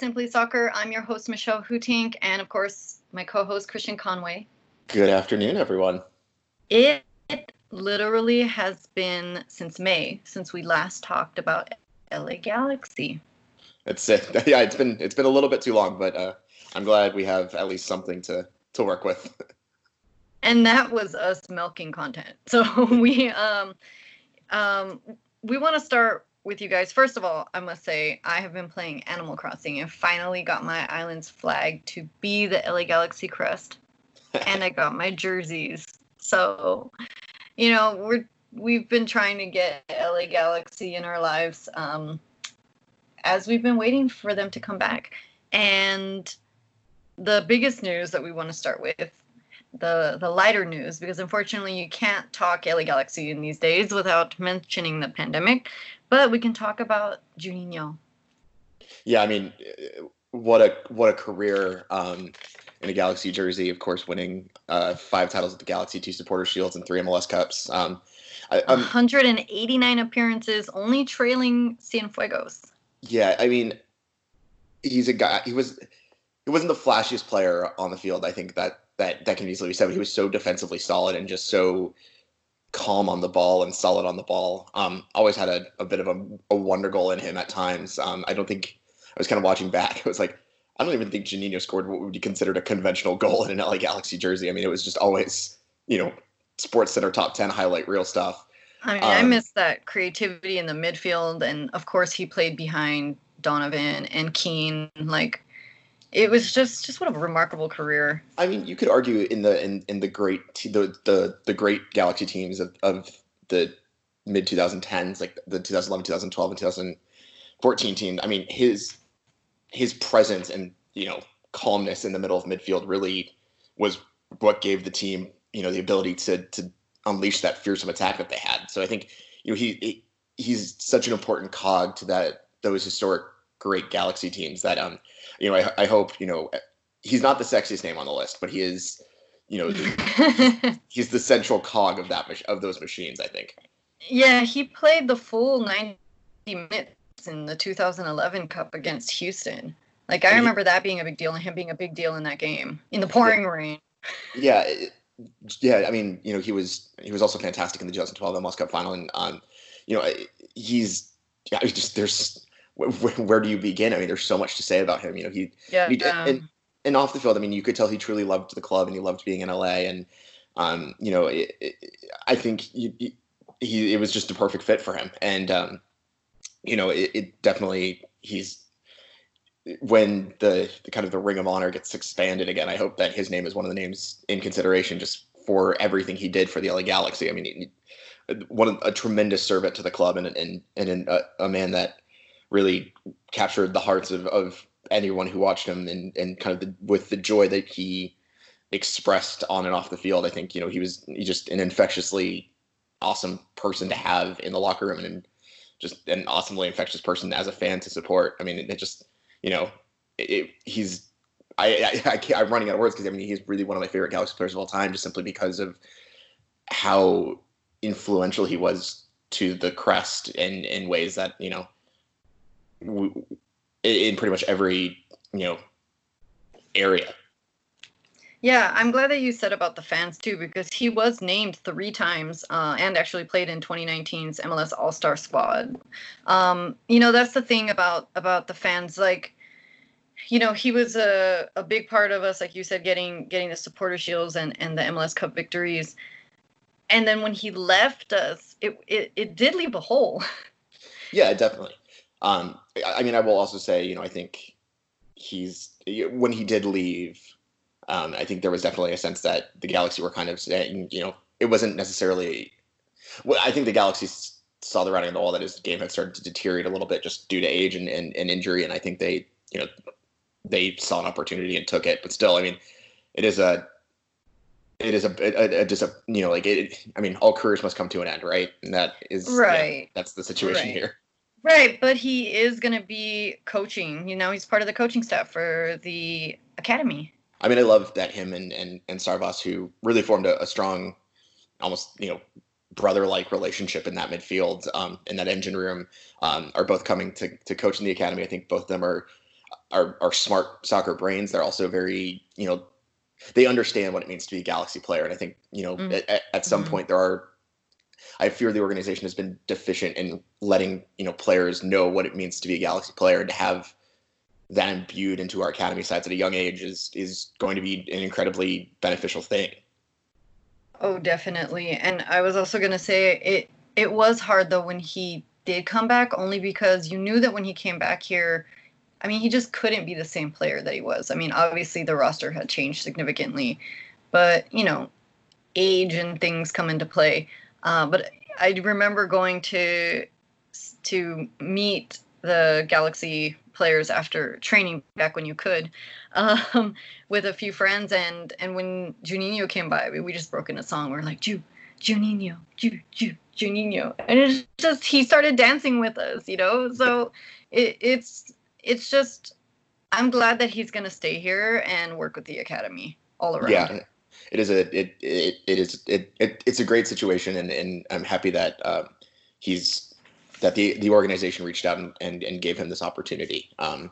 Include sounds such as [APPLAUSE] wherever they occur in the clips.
Simply Soccer. I'm your host, Michelle Hootink, and of course, my co host, Christian Conway. Good afternoon, everyone. It literally has been since May since we last talked about LA Galaxy. It's uh, [LAUGHS] yeah, it's been it's been a little bit too long, but uh, I'm glad we have at least something to to work with. [LAUGHS] and that was us milking content. [LAUGHS] So we um um we want to start with you guys. First of all, I must say I have been playing Animal Crossing and finally got my island's flag to be the LA Galaxy crest, and I [LAUGHS] got my jerseys. So, you know, we're we've been trying to get LA Galaxy in our lives um, as we've been waiting for them to come back. And the biggest news that we want to start with the the lighter news because unfortunately you can't talk LA Galaxy in these days without mentioning the pandemic, but we can talk about Juninho. Yeah, I mean, what a what a career um, in a Galaxy jersey. Of course, winning uh, five titles at the Galaxy, two Supporter Shields, and three MLS Cups. Um, I, 189 appearances, only trailing Cienfuegos. Yeah, I mean, he's a guy. He was. He wasn't the flashiest player on the field. I think that that that can easily be said. But he was so defensively solid and just so calm on the ball and solid on the ball. Um, always had a, a bit of a, a wonder goal in him at times. Um, I don't think I was kind of watching back. [LAUGHS] It was like I don't even think Juninho scored what would be considered a conventional goal in an LA Galaxy jersey. I mean, it was just always you know Sports Center top ten highlight reel stuff. I mean, um, I miss that creativity in the midfield, and of course, he played behind Donovan and Keane. Like, it was just just what a remarkable career. I mean, you could argue in the in, in the great the the the great Galaxy teams of, of the mid 2010s, like the 2011, 2012, and 2014 team. I mean, his his presence and you know calmness in the middle of midfield really was what gave the team you know the ability to to unleash that fearsome attack that they had. So I think you know he, he he's such an important cog to that those historic great Galaxy teams that um you know I, I hope you know he's not the sexiest name on the list, but he is you know [LAUGHS] he's the central cog of that of those machines. I think. Yeah, he played the full ninety minutes in the 2011 Cup against Houston. Like I remember that being a big deal and him being a big deal in that game in the pouring yeah. rain. Yeah, yeah, I mean, you know, he was he was also fantastic in the 2012 MLS Cup final, and um, you know, he's yeah, just there's where, where, do you begin? I mean, there's so much to say about him. You know, he yeah, he, um, and and off the field, I mean, you could tell he truly loved the club and he loved being in LA, and um, you know, it, it, I think he, he, it was just a perfect fit for him, and um, you know, it, it definitely he's when the, the kind of the ring of honor gets expanded again, I hope that his name is one of the names in consideration just for everything he did for the LA Galaxy. I mean, he, one a tremendous servant to the club and and and a, a, man that really captured the hearts of, of anyone who watched him and and kind of the, with the joy that he expressed on and off the field. I think you know he was just an infectiously awesome person to have in the locker room and just an awesomely infectious person as a fan to support. I mean, it just you know, it, he's I, I, I am running out of words because I mean he's really one of my favorite Galaxy players of all time, just simply because of how influential he was to the crest in in ways that you know, in pretty much every you know area. Yeah, I'm glad that you said about the fans too, because he was named three times uh, and actually played in 2019's MLS All Star Squad. Um, you know, that's the thing about about the fans. Like, you know, he was a, a big part of us, like you said, getting getting the supporter shields and and the MLS Cup victories. And then when he left us, it it, it did leave a hole. [LAUGHS] Yeah, definitely. Um, I mean, I will also say, you know, I think he's when he did leave um, I think there was definitely a sense that the Galaxy were kind of saying, you know, it wasn't necessarily. Well, I think the Galaxy saw the writing on the wall that his game had started to deteriorate a little bit just due to age and, and, and injury, and I think they, you know, they saw an opportunity and took it. But still, I mean, it is a it is a, a, a, just a you know like it i mean all careers must come to an end right and that is right yeah, that's the situation right. here right but he is going to be coaching you know he's part of the coaching staff for the academy I mean, I love that him and and and Sarvas, who really formed a, a strong, almost you know, brother-like relationship in that midfield, um, in that engine room, um, are both coming to to coach in the academy. I think both of them are are are smart soccer brains. They're also very you know they understand what it means to be a Galaxy player, and I think you know mm-hmm. at, at, some mm-hmm. point there are. I fear the organization has been deficient in letting you know players know what it means to be a Galaxy player and to have that imbued into our academy sides at a young age is is going to be an incredibly beneficial thing. Oh, definitely. And I was also going to say it it was hard though when he did come back only because you knew that when he came back here I mean, he just couldn't be the same player that he was. I mean, obviously the roster had changed significantly, but you know, age and things come into play. Uh, but I remember going to to meet the Galaxy players after training back when you could, [LAUGHS] um, with a few friends, and and when Juninho came by, we, we just broke into song. We are like, Ju, Juninho, Ju, Ju, Juninho, and it's just he started dancing with us, you know. So it, it's it's just I'm glad that he's going to stay here and work with the academy all around. Yeah, it is a it it, it is it, it it's a great situation, and and I'm happy that uh, he's that the the organization reached out and and, and gave him this opportunity. Um,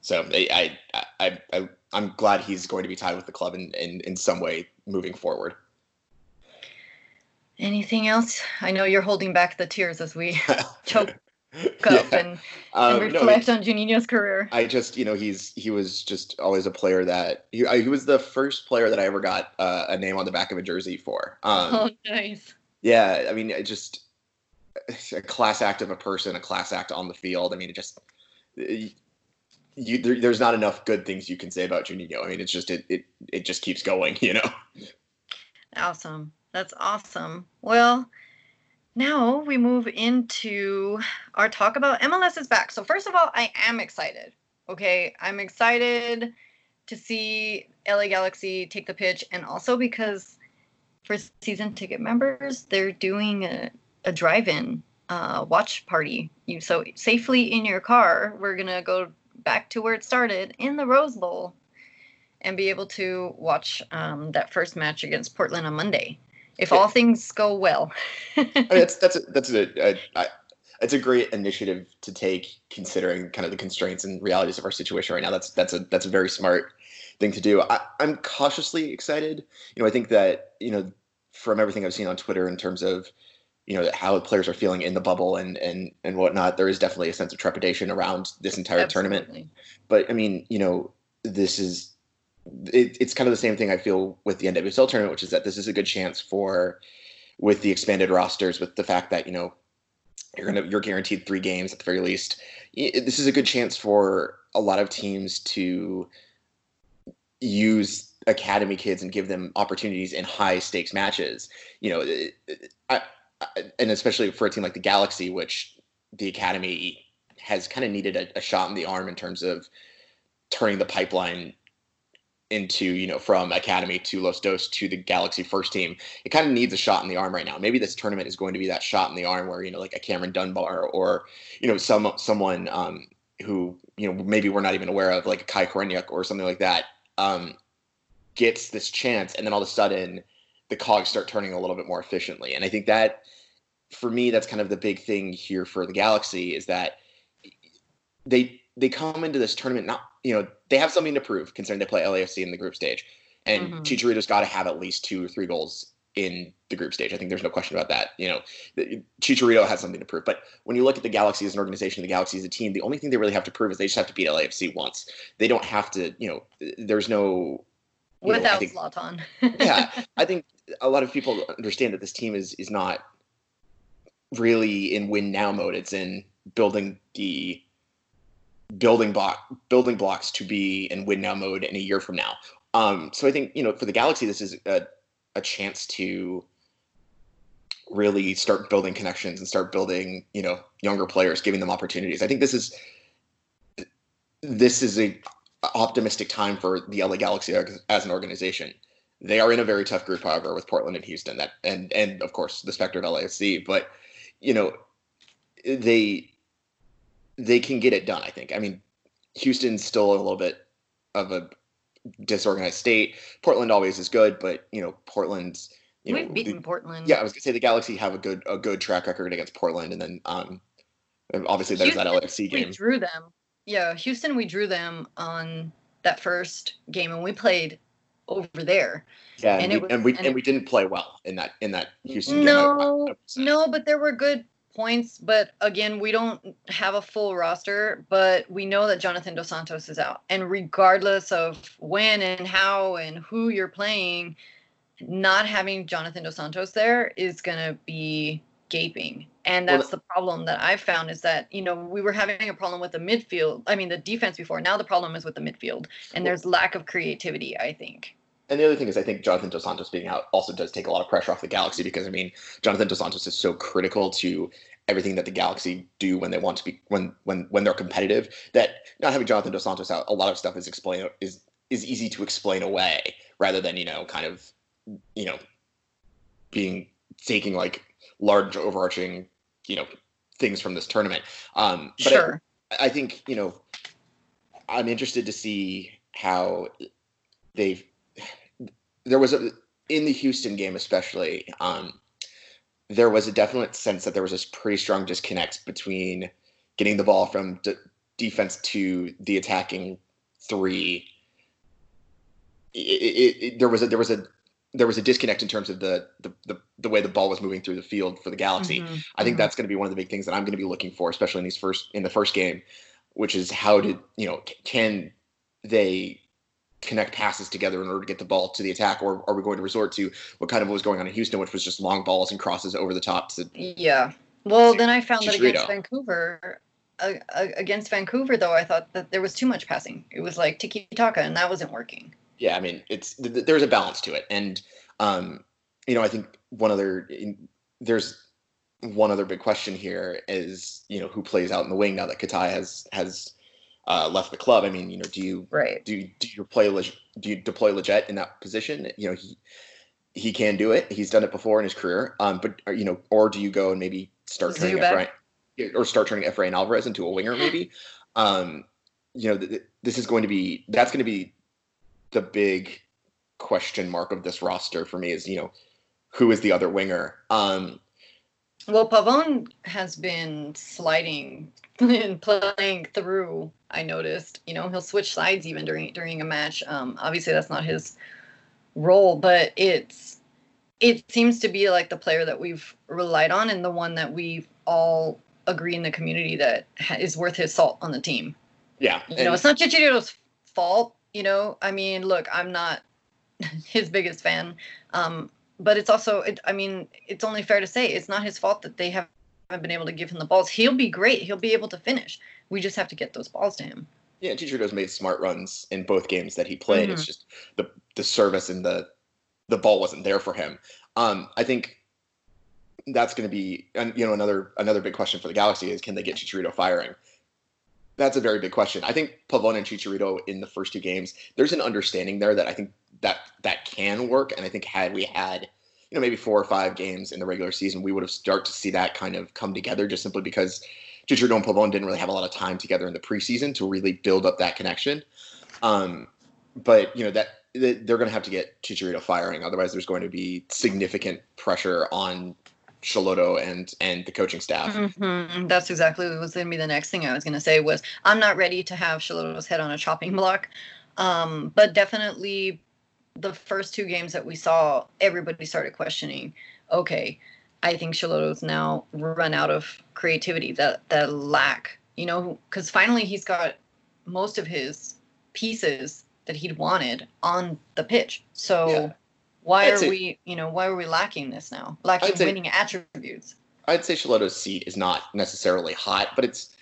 so I I I, I I'm glad he's going to be tied with the club in in, in some way moving forward. Anything else? I know you're holding back the tears as we [LAUGHS] choke [LAUGHS] yeah. and, [LAUGHS] um, and reflect no, on Juninho's career. I just, you know, he's he was just always a player that he, I, he was the first player that I ever got uh, a name on the back of a jersey for. Um, oh, nice. Yeah, I mean, it just a class act of a person, a class act on the field. I mean, it just you, there, there's not enough good things you can say about Juninho. I mean, it's just it it it just keeps going, [LAUGHS] you know. Awesome. That's awesome. Well, now we move into our talk about MLS is back. So first of all, I am excited. Okay, I'm excited to see LA Galaxy take the pitch, and also because for season ticket members, they're doing a, a drive-in uh, watch party. You so safely in your car. We're gonna go back to where it started in the Rose Bowl, and be able to watch um, that first match against Portland on Monday if all things go well. I mean, that's [LAUGHS] that's a, that's a it's a great initiative to take, considering kind of the constraints and realities of our situation right now. That's that's a that's a very smart thing to do. I, I'm cautiously excited. You know, I think that you know from everything I've seen on Twitter in terms of you know how players are feeling in the bubble and and and whatnot, there is definitely a sense of trepidation around this entire Absolutely. tournament. But I mean, you know, this is it, it's kind of the same thing I feel with the NWSL tournament, which is that this is a good chance for, with the expanded rosters, with the fact that you know you're gonna you're guaranteed three games at the very least. This is a good chance for a lot of teams to use academy kids and give them opportunities in high stakes matches. You know, I, I, and especially for a team like the Galaxy, which the academy has kind of needed a, a shot in the arm in terms of turning the pipeline into you know from academy to Los Dos to the Galaxy first team, it kind of needs a shot in the arm right now. Maybe this tournament is going to be that shot in the arm where you know like a Cameron Dunbar or you know some someone um, who you know maybe we're not even aware of like a Kai Koreniuk or something like that um, gets this chance, and then all of a sudden the cogs start turning a little bit more efficiently. And I think that for me that's kind of the big thing here for the Galaxy is that they they come into this tournament not you know they have something to prove considering they play LAFC in the group stage, and mm-hmm. Chicharito's got to have at least two or three goals in the group stage. I think there's no question about that. You know, Chicharito has something to prove. But when you look at the Galaxy as an organization, the Galaxy as a team, the only thing they really have to prove is they just have to beat LAFC once. They don't have to. You know, there's no. Without know, Zlatan. yeah, [LAUGHS] I think a lot of people understand that this team is is not really in win now mode. It's in building the building block building blocks to be in win now mode in a year from now. Um, so I think you know for the Galaxy, this is a, a chance to really start building connections and start building you know younger players, giving them opportunities. I think this is this is a optimistic time for the LA Galaxy as an organization. They are in a very tough group, however, with Portland and Houston. That and and of course the specter of LAFC, but you know they they can get it done. I think. I mean, Houston's still a little bit of a disorganized state. Portland always is good, but you know, Portland's. You We've beaten the, Portland. Yeah, I was gonna say the Galaxy have a good a good track record against Portland, and then um, obviously there's Houston, that LAFC game. We drew them. yeah, Houston, we drew them on that first game, and we played over there. Yeah, And and, we, was- and we and and we didn't play well in that in that Houston game. No, would say. no, but there were good points. But again, we don't have a full roster, but we know that Jonathan Dos Santos is out, and regardless of when and how and who you're playing, not having Jonathan Dos Santos there is gonna be gaping. And Well, that's the problem that I've found is that, you know, we were having a problem with the midfield. I mean, the defense before. Now the problem is with the midfield. And there's lack of creativity, I think. And the other thing is, I think Jonathan Dos Santos being out also does take a lot of pressure off the Galaxy because I mean, Jonathan Dos Santos is so critical to everything that the Galaxy do when they want to be when when when they're competitive. That not having Jonathan Dos Santos out, a lot of stuff is explain is is easy to explain away rather than you know kind of you know being taking like large overarching you know things from this tournament. Um, but I- Sure. I think you know I'm interested to see how they've there was a in the Houston game especially um there was a definite sense that there was this pretty strong disconnect between getting the ball from d- defense to the attacking three it, it, it, there was a there was a there was a disconnect in terms of the, the the the way the ball was moving through the field for the Galaxy. Mhm, I think mhm. that's going to be one of the big things that I'm going to be looking for, especially in these first in the first game, which is how did you know can they connect passes together in order to get the ball to the attack, or are we going to resort to what kind of was going on in Houston, which was just long balls and crosses over the top to Yeah. Well, See, then I found that against Vancouver, uh, against Vancouver, though, I thought that there was too much passing. It was like tiki taka, and that wasn't working. yeah, I mean, it's th- th- there's a balance to it, and um, you know, I think one other in, there's one other big question here is you know who plays out in the wing now that Katai has has uh, left the club. I mean, you know, do you Right. do you, do you play do you deploy Leggett in that position? You know, he he can do it. He's done it before in his career. Um, but uh, you know, or do you go and maybe start turning? Efrain, or start turning Efrain Alvarez into a winger maybe? Um, you know, th- th- this is going to be that's going to be the big question mark of this roster for me is you know who is the other winger? Um, Well, Pavon has been sliding and playing through. I noticed. You know, he'll switch sides even during during a match. Um, obviously, that's not his role, but it's it seems to be like the player that we've relied on and the one that we all agree in the community that ha- is worth his salt on the team. yeah, You know, it's not Chicharito's fault. You know, I mean, look, I'm not [LAUGHS] his biggest fan, um, but it's also, it, I mean, it's only fair to say it's not his fault that they haven't been able to give him the balls. He'll be great. He'll be able to finish. We just have to get those balls to him. Yeah, Chicharito's made smart runs in both games that he played. Mm-hmm. It's just the the service and the the ball wasn't there for him. Um, I think that's going to be, you know, another another big question for the Galaxy is can they get Chicharito firing? That's a very big question. I think Pavone and Chicharito in the first two games, there's an understanding there that I think that that can work, and I think had we had you know maybe four or five games in the regular season, we would have start to see that kind of come together just simply because Chicharito and Pavone didn't really have a lot of time together in the preseason to really build up that connection. Um, but you know that they're going to have to get Chicharito firing, otherwise there's going to be significant pressure on Schelotto and and the coaching staff. Mhm. That's exactly what was going to be the next thing I was going to say was I'm not ready to have Schelotto's head on a chopping block, um, but definitely the first two games that we saw, everybody started questioning. Okay, I think Schelotto's now run out of creativity. That that lack, you know, because finally he's got most of his pieces that he'd wanted on the pitch. So. Yeah. Why I'd are say- we, you know, why are we lacking this now? Lacking say- winning attributes. I'd say Schelotto's seat is not necessarily hot, but it's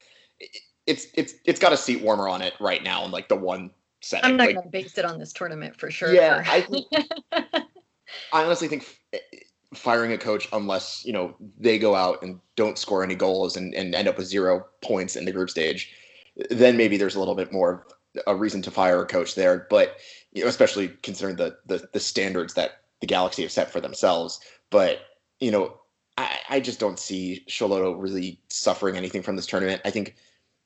it's it's it's got a seat warmer on it right now in like the one setting. I'm not Like, gonna base it on this tournament for sure. Yeah, I [LAUGHS] think I honestly think eh, firing a coach unless you know they go out and don't score any goals and, and end up with zero points in the group stage, then maybe there's a little bit more a reason to fire a coach there. But you know, especially considering the, the the standards that the Galaxy have set for themselves. But you know, I, I just don't see Schelotto really suffering anything from this tournament. I think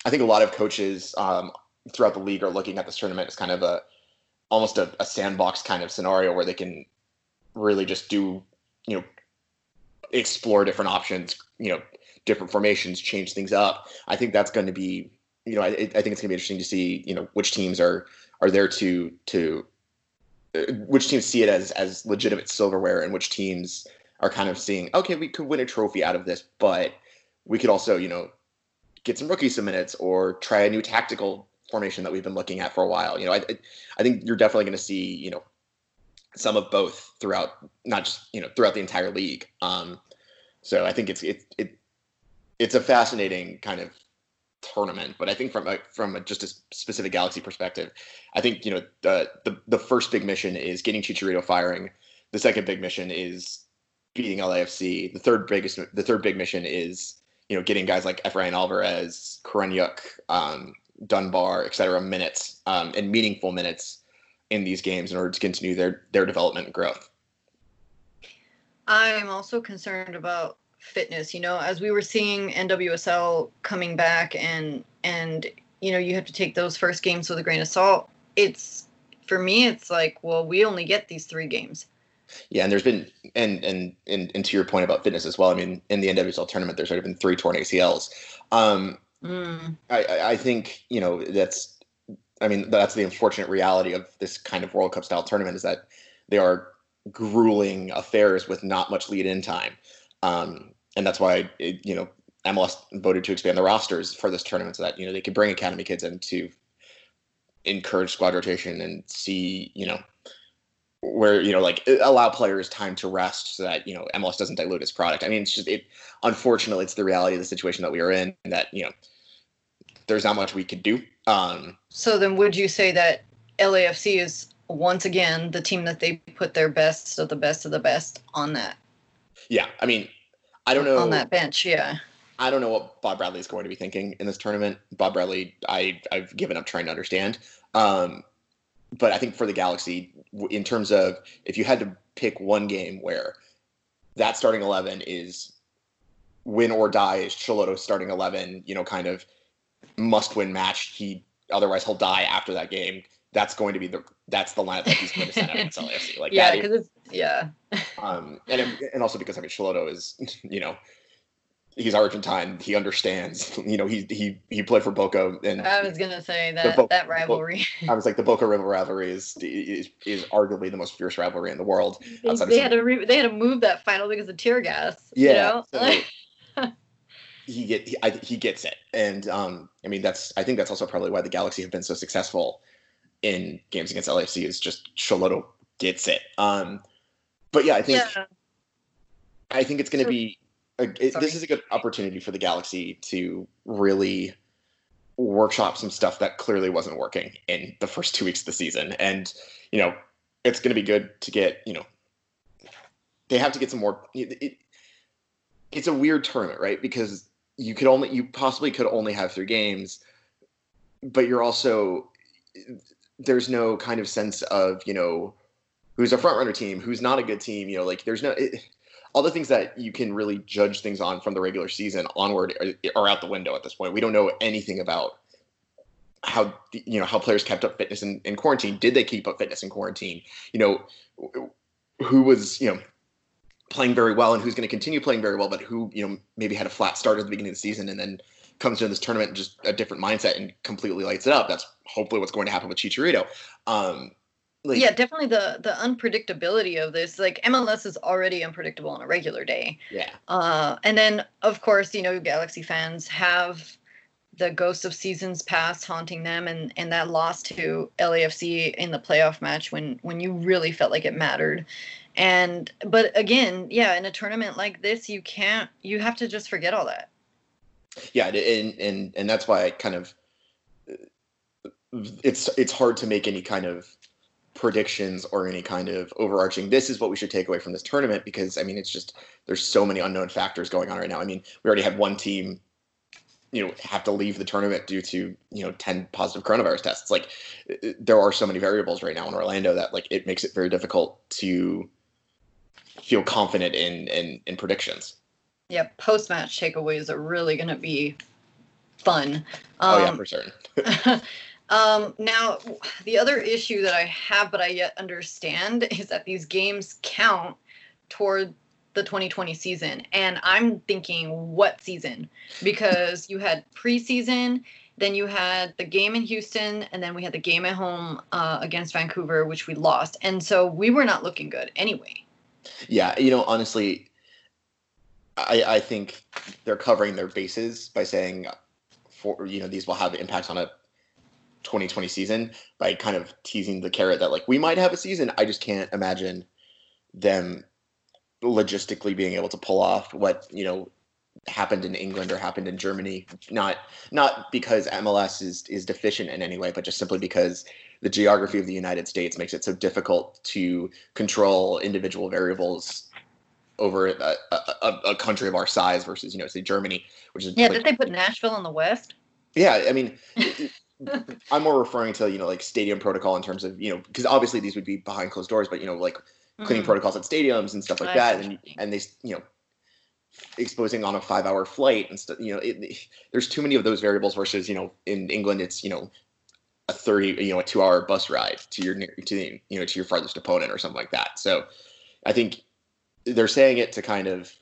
I think a lot of coaches um, throughout the league are looking at this tournament as kind of a almost a, a sandbox kind of scenario where they can really just do you know explore different options you know different formations change things up i think that's going to be you know, I, I think it's going to be interesting to see, you know, which teams are are there to to uh, which teams see it as as legitimate silverware and which teams are kind of seeing, okay, we could win a trophy out of this, but we could also, you know, get some rookies some minutes or try a new tactical formation that we've been looking at for a while. You know, I I think you're definitely going to see, you know, some of both throughout, not just you know throughout the entire league. Um, so I think it's it, it it's a fascinating kind of tournament. But I think from a, from a, just a specific Galaxy perspective, I think you know the, the the first big mission is getting Chicharito firing. The second big mission is beating LAFC. The third biggest the third big mission is you know getting guys like Efrain Alvarez, Koreniuk, um, Dunbar, et cetera, minutes um, and meaningful minutes in these games in order to continue their their development and growth. I'm also concerned about fitness. You know, as we were seeing NWSL coming back and and you know you have to take those first games with a grain of salt. It's for me, it's like, well, we only get these three games. Yeah, and there's been and and and, and to your point about fitness as well. I mean, in the NWSL tournament, there's already been three torn ACLs. Um, mm. I I think you know that's I mean, that's the unfortunate reality of this kind of World Cup style tournament is that they are grueling affairs with not much lead in time. Um, and that's why, it, you know, MLS voted to expand the rosters for this tournament so that, you know, they could bring academy kids in to encourage squad rotation and see, you know, where, you know, like allow players time to rest so that, you know, MLS doesn't dilute its product. I mean, it's just, it, unfortunately, it's the reality of the situation that we are in and that, you know, there's not much we could do. Um, so then, would you say that LAFC is once again the team that they put their best of the best of the best on that? Yeah, I mean, I don't know on that bench. Yeah, I don't know what Bob Bradley is going to be thinking in this tournament. Bob Bradley, I I've given up trying to understand. Um, but I think for the Galaxy, in terms of if you had to pick one game where that starting eleven is win or die is Schelotto's starting eleven, you know, kind of must win match. He otherwise he'll die after that game. That's going to be the that's the lineup that he's going to send out against LAFC. [LAUGHS] Like yeah, because it's yeah. um, and and also because I mean Schelotto is [LAUGHS] you know he's Argentine. He understands. [LAUGHS] You know, he he he played for Boca, and I was gonna say that Bo- that rivalry. Bo- I was like, the Boca River rivalry is, is is arguably the most fierce rivalry in the world. They, they had to re- they had to move that final because of tear gas. Yeah. You know? so he get he, I, he gets it, and um, I mean that's I think that's also probably why the Galaxy have been so successful in games against LAFC is just Schelotto gets it. Um, but yeah, I think yeah. I think it's going to be a, it, this is a good opportunity for the Galaxy to really workshop some stuff that clearly wasn't working in the first two weeks of the season, and you know it's going to be good to get you know they have to get some more. It, it, it's a weird tournament, right? Because you could only you possibly could only have three games, but you're also there's no kind of sense of you know who's a front runner team, who's not a good team. You know, like there's no it, all the things that you can really judge things on from the regular season onward are, are out the window at this point. We don't know anything about how you know how players kept up fitness in, in quarantine. Did they keep up fitness in quarantine? You know, who was you know playing very well and who's going to continue playing very well, but who you know maybe had a flat start at the beginning of the season and then comes into this tournament just a different mindset and completely lights it up. That's hopefully what's going to happen with Chicharito. Um, like, yeah, definitely the the unpredictability of this. Like MLS is already unpredictable on a regular day. Yeah. Uh, and then of course you know Galaxy fans have the ghosts of seasons past haunting them and and that loss to LAFC in the playoff match when when you really felt like it mattered and but again yeah in a tournament like this you can't you have to just forget all that yeah and and and that's why i kind of it's it's hard to make any kind of predictions or any kind of overarching this is what we should take away from this tournament because i mean it's just there's so many unknown factors going on right now i mean we already had one team you know have to leave the tournament due to you know 10 positive coronavirus tests like there are so many variables right now in orlando that like it makes it very difficult to feel confident in in, in predictions. Yeah, post match takeaways are really going to be fun. Um, oh yeah, um, for certain. [LAUGHS] um, now, the other issue that I have, but I yet understand, [LAUGHS] is that these games count toward the 2020 season, and I'm thinking, what season? Because you had preseason Then you had the game in Houston, and then we had the game at home uh, against Vancouver, which we lost. And so we were not looking good anyway. Yeah, you know, honestly, I, I think they're covering their bases by saying, for you know, these will have impacts on a 2020 season by kind of teasing the carrot that like we might have a season. I just can't imagine them logistically being able to pull off what you know happened in England or happened in Germany. Not not because MLS is is deficient in any way, but just simply because the geography of the United States makes it so difficult to control individual variables over a, a, a country of our size versus you know say Germany, which is yeah. like, did they put Nashville in the West? Yeah, I mean. I'm more referring to you know like stadium protocol in terms of you know because obviously these would be behind closed doors, but you know like cleaning mm-hmm. protocols at stadiums and stuff like I that, and and they you know exposing on a five hour flight and stuff. You know, it, it, there's too many of those variables versus you know in England it's you know a 30 you know a two hour bus ride to your to the, you know to your farthest opponent or something like that. So I think they're saying it to kind of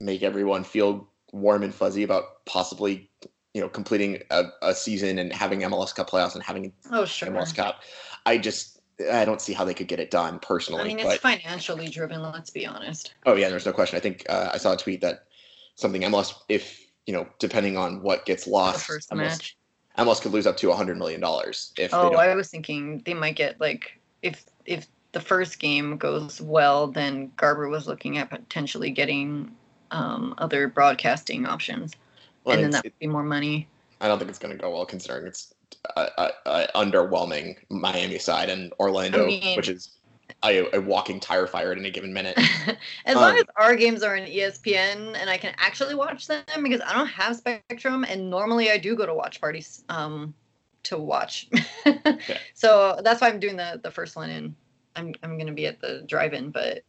make everyone feel warm and fuzzy about possibly you know completing a, a season and having MLS Cup playoffs and having oh, sure. MLS Cup. I just I don't see how they could get it done personally. I mean, it's but, financially driven. Let's be honest. Oh yeah, there's no question. I think uh, I saw a tweet that something MLS, if you know, depending on what gets lost, first MLS, match. MLS could lose up to a hundred million dollars if. Oh, I was thinking they might get like if if the first game goes well, then Garber was looking at potentially getting um, other broadcasting options, well, and then that would be more money. I don't think it's going to go well considering it's a, a, a underwhelming Miami side and Orlando, I mean, which is a, a, walking tire fire at any given minute. [LAUGHS] as um, long as our games are on ESPN and I can actually watch them because I don't have Spectrum and normally I do go to watch parties um, to watch. [LAUGHS] yeah. So that's why I'm doing the the first one in. I'm I'm gonna be at the drive-in, but.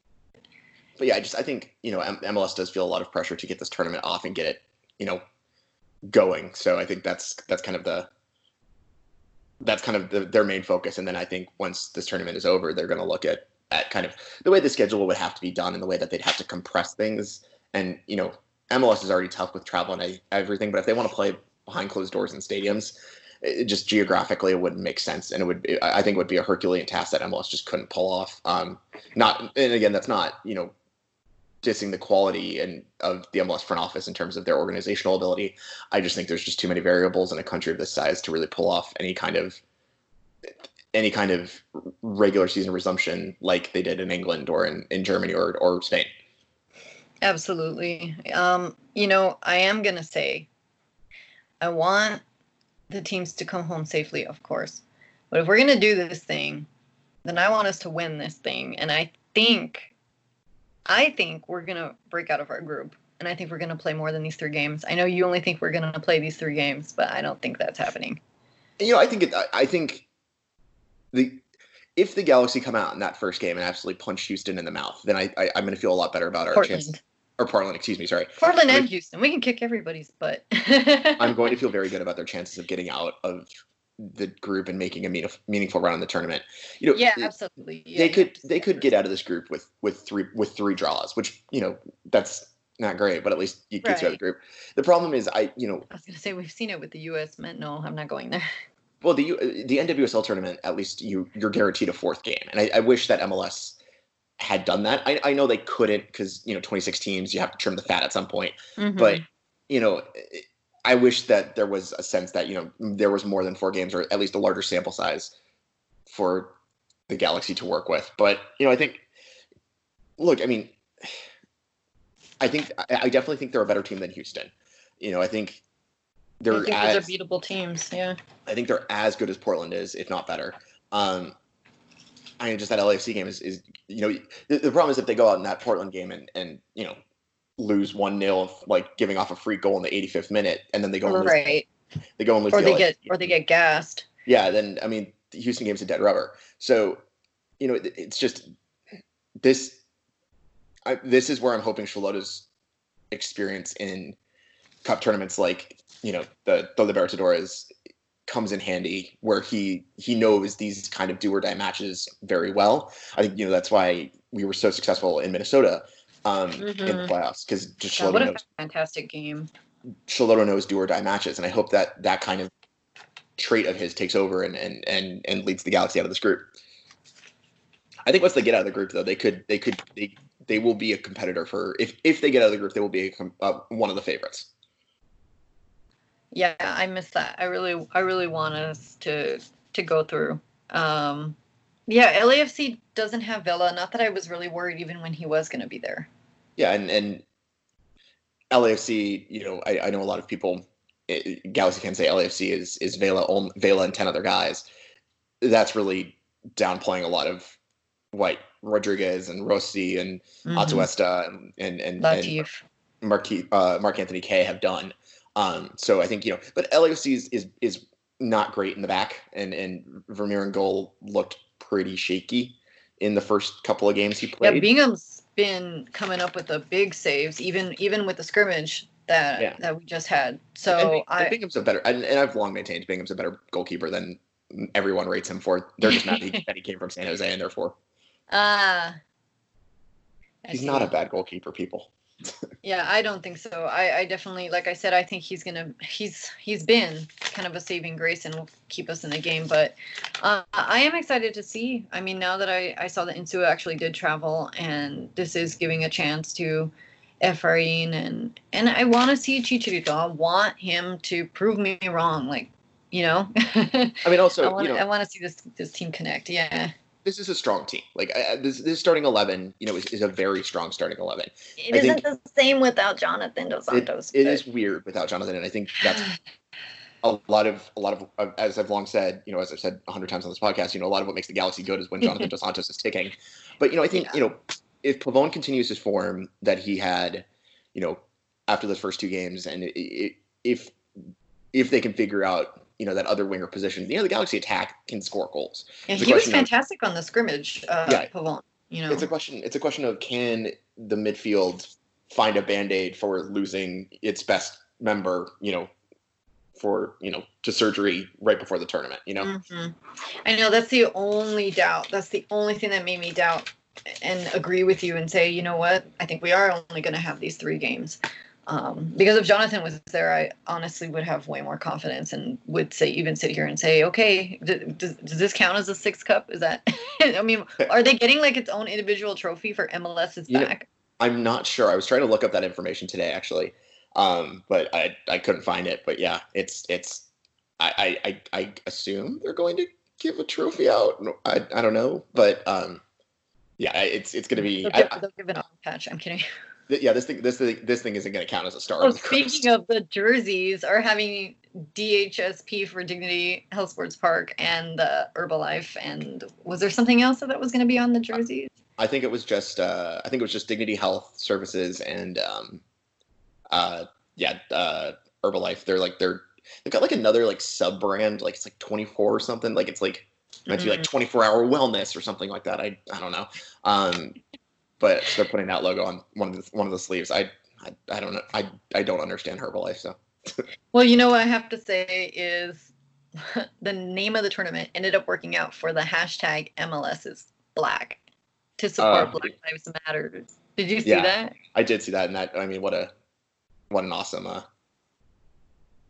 But yeah, I just I think you know MLS does feel a lot of pressure to get this tournament off and get it you know going. So I think that's that's kind of the that's kind of the, their main focus. And then I think once this tournament is over, they're going to look at at kind of the way the schedule would have to be done and the way that they'd have to compress things. And you know, MLS is already tough with travel and everything, but if they want to play behind closed doors in stadiums, it just geographically it wouldn't make sense, and it would be, I think it would be a Herculean task that MLS just couldn't pull off. Um, not and again, that's not you know dissing the quality and of the MLS front office in terms of their organizational ability. I just think there's just too many variables in a country of this size to really pull off any kind of any kind of regular season resumption like they did in England or in, in Germany or, or Spain. Absolutely. Um, you know, I am gonna say I want the teams to come home safely, of course. But if we're gonna do this thing, then I want us to win this thing. And I think I think we're going to break out of our group. And I think we're going to play more than these three games. I know you only think we're going to play these three games, but I don't think that's happening. You know, I think it, I think the if the Galaxy come out in that first game and absolutely punch Houston in the mouth, then I, I am going to feel a lot better about our Portland. chance. Or Portland, excuse me, sorry. Portland and Houston, we can kick everybody's butt. [LAUGHS] I'm going to feel very good about their chances of getting out of the group and making a meaningful run in the tournament. You know, yeah, absolutely. Yeah, they could they could get out of this group with with three with three draws, which you know that's not great, but at least you get right. you out of the group. The problem is, I you know, I was gonna say we've seen it with the U.S. men. No, I'm not going there. Well, the the NWSL tournament, at least you you're guaranteed a fourth game, and I, I wish that MLS had done that. I, I know they couldn't because you know 26 teams, you have to trim the fat at some point, mm-hmm. but you know I wish that there was a sense that you know there was more than four games, or at least a larger sample size for the Galaxy to work with. But you know, I think, look, I mean, I think I definitely think they're a better team than Houston. You know, I think they're I think as, those are beatable teams. Yeah, I think they're as good as Portland is, if not better. Um, I mean, just that LAFC game is, is you know, the, the problem is if they go out in that Portland game and and you know lose one 0 like giving off a free goal in the 85th minute, and then they go and right. Lose, they go and lose. Or they get or they get gassed. Yeah, then I mean, the Houston game's a dead rubber. So, you know, it, it's just this. I, this is where I'm hoping Schelotto's experience in cup tournaments, like you know the the Libertadores, comes in handy, where he he knows these kind of do or die matches very well. I think you know that's why we were so successful in Minnesota um, mm-hmm. in the mm-hmm. playoffs because just yeah, what a fantastic game. Schelotto knows do or die matches, and I hope that that kind of trait of his takes over and and and and leads the Galaxy out of this group. I think once they get out of the group, though, they could they could they they will be a competitor for if if they get out of the group, they will be a, uh, one of the favorites. Yeah, I miss that. I really I really want us to to go through. Um, yeah, LAFC doesn't have Vela. Not that I was really worried even when he was going to be there. Yeah, and and LAFC, you know, I, I know a lot of people, it, eh, Galaxy fans say LAFC is is Vela, Vela and ten other guys. That's really downplaying a lot of what Rodriguez and Rossi and mm-hmm. Atuesta and and and, and Mark, uh, Mark Anthony Kaye have done. Um, so I think you know, but LAFC is, is is not great in the back, and and Vermeer and goal looked pretty shaky in the first couple of games he played. Yeah, Bingham's been coming up with the big saves, even even with the scrimmage that yeah. that we just had. So and, I Bingham's a better, and, and, I've long maintained Bingham's a better goalkeeper than everyone rates him for. They're just mad [LAUGHS] that he came from San Jose, and therefore. Ah. Uh, He's not a bad goalkeeper, people yeah, I don't think so. I, I definitely, like I said, I think he's gonna, he's, he's been kind of a saving grace and will keep us in the game. But uh, I am excited to see. I mean, now that I, I saw that Insua actually did travel, and this is giving a chance to Efrain, and and I want to see Chicharito. I want him to prove me wrong. Like, you know. [LAUGHS] I mean, also, I want, you know, I want to see this this team connect. Yeah this is a strong team. Like uh, this, this starting eleven, you know, is, is a very strong starting eleven. It isn't the same without Jonathan Dos Santos. it, it is weird without Jonathan, and I think that's a lot of a lot of as I've long said, you know, as I've said a hundred times on this podcast, you know, a lot of what makes the Galaxy good is when Jonathan [LAUGHS] Dos Santos is ticking. But you know, I think yeah. you know, if Pavone continues his form that he had, you know, after those first two games, and it, it, if if they can figure out you know that other winger position. You know, the Galaxy attack can score goals. Yeah, he was fantastic of, on the scrimmage. Uh, yeah, Pavon, you know, it's a question. It's a question of can the midfield find a band aid for losing its best member? You know, for you know to surgery right before the tournament. You know, mm-hmm. I know that's the only doubt. That's the only thing that made me doubt and agree with you and say, you know what, I think we are only going to have these three games. Um, because if Jonathan was there, I honestly would have way more confidence and would say even sit here and say, okay, does, does this count as a six cup? Is that? [LAUGHS] I mean, are they getting like its own individual trophy for MLS's you back? Know, I'm not sure. I was trying to look up that information today actually, um, but I I couldn't find it. But yeah, it's it's I I I assume they're going to give a trophy out. I I don't know, but um, yeah, it's it's going to be. They'll give, I, they'll give an patch. I'm kidding. [LAUGHS] yeah, this thing, this thing, this thing isn't going to count as a star. Oh, [LAUGHS] speaking of the jerseys, are having DHSP for Dignity Health Sports Park and the Herbalife, and was there something else that was going to be on the jerseys? I think it was just, uh, I think it was just Dignity Health Services and, um, uh, yeah, uh, Herbalife. They're like they're they've got like another like sub brand, like it's like 24 or something. Like it's like meant to be like mm-hmm. 24 hour wellness or something like that. I I don't know. Um, but they're putting that logo on one of the one of the sleeves. I I, I don't know. I I don't understand Herbalife. So. [LAUGHS] well, you know what I have to say is [LAUGHS] the name of the tournament ended up working out for the hashtag MLS is black to support uh, Black Lives Matter. Did you see yeah, that? I did see that, and that I mean, what a what an awesome uh,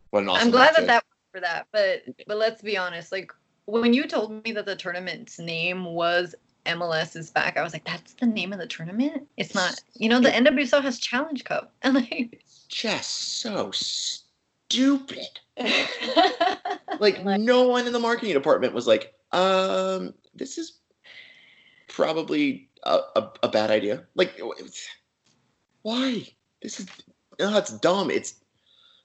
what an awesome. I'm glad that that worked for that, but but let's be honest, like when you told me that the tournament's name was MLS is back, I was like, that's the name of the tournament. It's not, you know, the NWSL has Challenge Cup, [LAUGHS] and like, just so stupid. [LAUGHS] like, no one in the marketing department was like, um, this is probably a, a, a bad idea. Like, why? This is, oh, it's dumb. It's,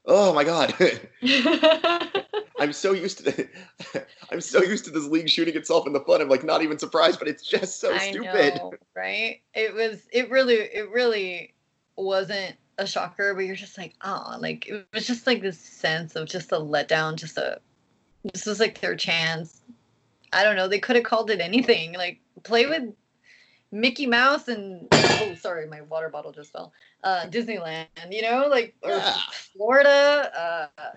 oh my god. [LAUGHS] I'm so used to the, [LAUGHS] I'm so used to this league shooting itself in the foot. I'm like not even surprised, but it's just so I stupid. Know, right? It was it really it really wasn't a shocker, but you're just like, oh, like it was just like this sense of just a letdown, just a this was like their chance. I don't know, they could have called it anything. Like play with Mickey Mouse and oh sorry, my water bottle just fell. Uh Disneyland, you know, like or yeah. Florida, uh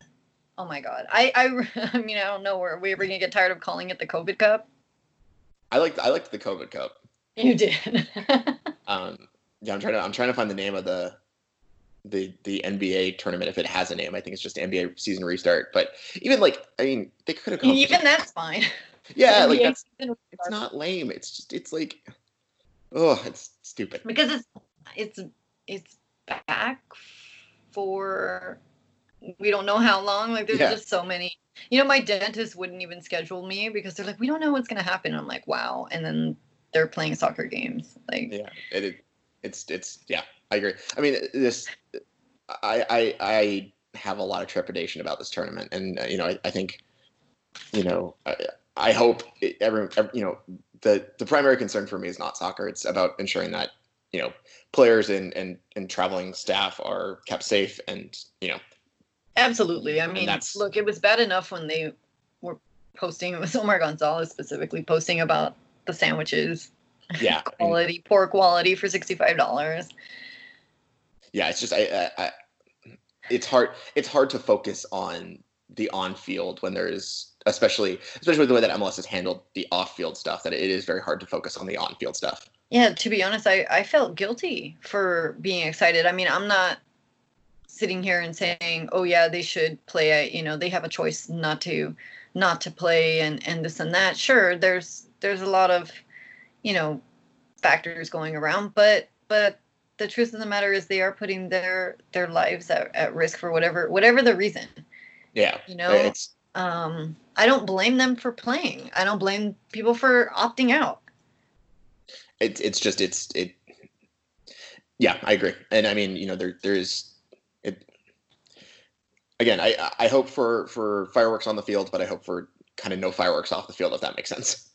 Oh my god. I I [LAUGHS] I mean I don't know. Were we ever gonna get tired of calling it the COVID Cup? I liked I liked the COVID Cup. You did. [LAUGHS] um. Yeah, I'm trying to I'm trying to find the name of the the the NBA tournament if it has a name. I think it's just NBA season restart. But even like I mean, they could have. Even that's fine. [LAUGHS] Yeah, like that's it's not lame. It's just it's like oh, it's stupid. because it's it's it's back for we don't know how long. Like there's Yeah. just so many. You know, my dentist wouldn't even schedule me because they're like, we don't know what's gonna happen. I'm like, wow. And then they're playing soccer games. Like, Yeah, it, it it's it's yeah, I agree. I mean, this I I I have a lot of trepidation about this tournament, and uh, you know, I, I think you know, I, I hope it, every, every you know the the primary concern for me is not soccer. It's about ensuring that you know players and and and traveling staff are kept safe, and you know, absolutely. I mean, look, it was bad enough when they were posting. [LAUGHS] It was Omar Gonzalez specifically posting about the sandwiches [LAUGHS] yeah, and- quality, poor quality for sixty five dollars. yeah it's just I, I, I it's hard it's hard to focus on the on field when there's especially especially the way that MLS has handled the off field stuff that it is very hard to focus on the on field stuff. Yeah, to be honest, I, I felt guilty for being excited. I mean, I'm not sitting here and saying, "Oh yeah, they should play." You know, they have a choice not to not to play and and this and that. Sure, there's there's a lot of, you know, factors going around, but but the truth of the matter is they are putting their their lives at, at risk for whatever whatever the reason. Yeah, You know, it's um, I don't blame them for playing. I don't blame people for opting out. it's it's just it's it. Yeah, I agree, and I mean you know there there is it. Again, I I hope for for fireworks on the field, but I hope for kind of no fireworks off the field if that makes sense.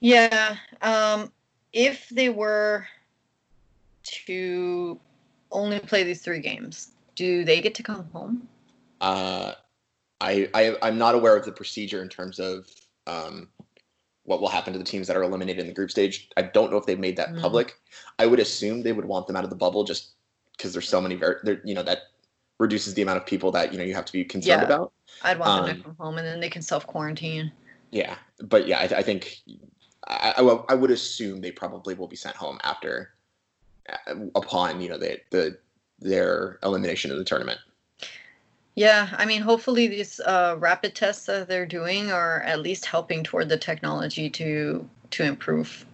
Yeah. Um, if they were to only play these three games, do they get to come home? Uh, I, I I'm not aware of the procedure in terms of um, what will happen to the teams that are eliminated in the group stage. I don't know if they've made that Mm. public. I would assume they would want them out of the bubble just because there's so many. Ver- there, you know that reduces the amount of people that you know you have to be concerned Yeah. about. I'd want them Um, to come home and then they can self quarantine. Yeah, but yeah, I, I think I, I, I would assume they probably will be sent home after uh, upon you know the the their elimination of the tournament. Yeah, I mean, hopefully these uh, rapid tests that they're doing are at least helping toward the technology to to improve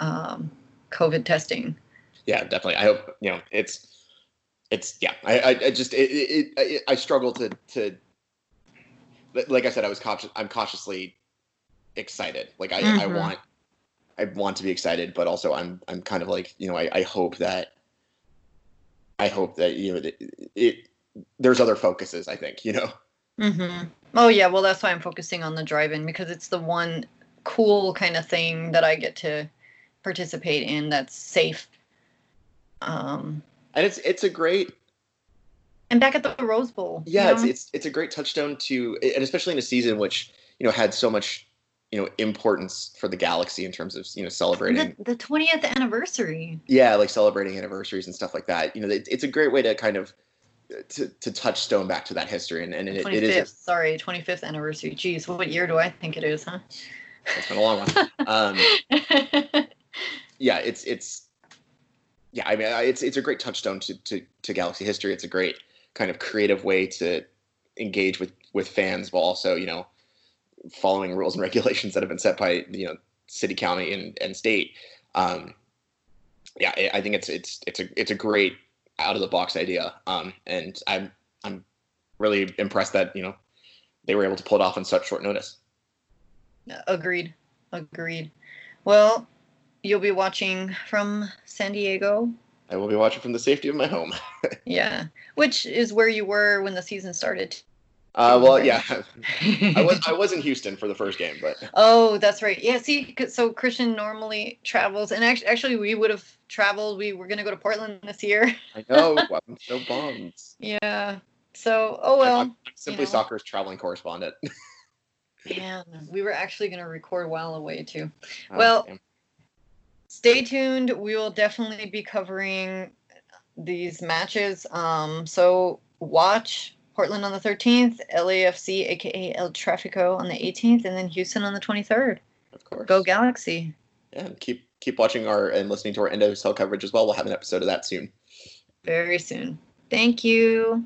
um, COVID testing. yeah definitely i hope you know it's it's yeah i i, I just it, it, it i struggle to to like i said i was cautious i'm cautiously excited like i i Mhm. want i want to be excited but also i'm i'm kind of like you know i, I hope that i hope that you know that it there's other focuses i think you know Mm-hmm. Oh yeah, well that's why I'm focusing on the drive-in because it's the one cool kind of thing that I get to participate in that's safe. Um, and it's it's a great and back at the Rose Bowl. yeah it's, know? it's it's a great touchstone to and especially in a season which you know had so much you know importance for the galaxy in terms of you know celebrating the twentieth anniversary. yeah like celebrating anniversaries and stuff like that you know it, it's a great way to kind of to, to touchstone back to that history and, and it, it fifth. Sorry, twenty fifth anniversary. Jeez, what year do I think it is, huh? it's been a long one [LAUGHS] um yeah it's it's yeah i mean it's it's a great touchstone to, to to galaxy history it's a great kind of creative way to engage with with fans while also you know following rules and [LAUGHS] regulations that have been set by you know city county and, and state um yeah I, think it's it's it's a it's a great out of the box idea um and i'm i'm really impressed that you know they were able to pull it off on such short notice Agreed. Agreed. Well, you'll be watching from San Diego. i will be watching from the safety of my home [LAUGHS] Yeah, which is where you were when the season started. uh well yeah i was i was in houston for the first game but [LAUGHS] Oh, that's right. Yeah, see, so Christian normally travels, and actually, actually, we would have traveled. We were gonna go to Portland this year. i know [LAUGHS] i'm so bummed Yeah. So, oh I'm- well. I'm simply know. soccer's traveling correspondent Man, we were actually gonna record while away too. Oh, Well, damn. Stay tuned. We will definitely be covering these matches. Um, so watch Portland on the 13th, LAFC, aka El Trafico, on the 18th, and then Houston on the 23rd. of course Go Galaxy! yeah, and keep keep watching our and listening to our end of cell coverage as well. We'll have an episode of that soon. very soon. Thank you.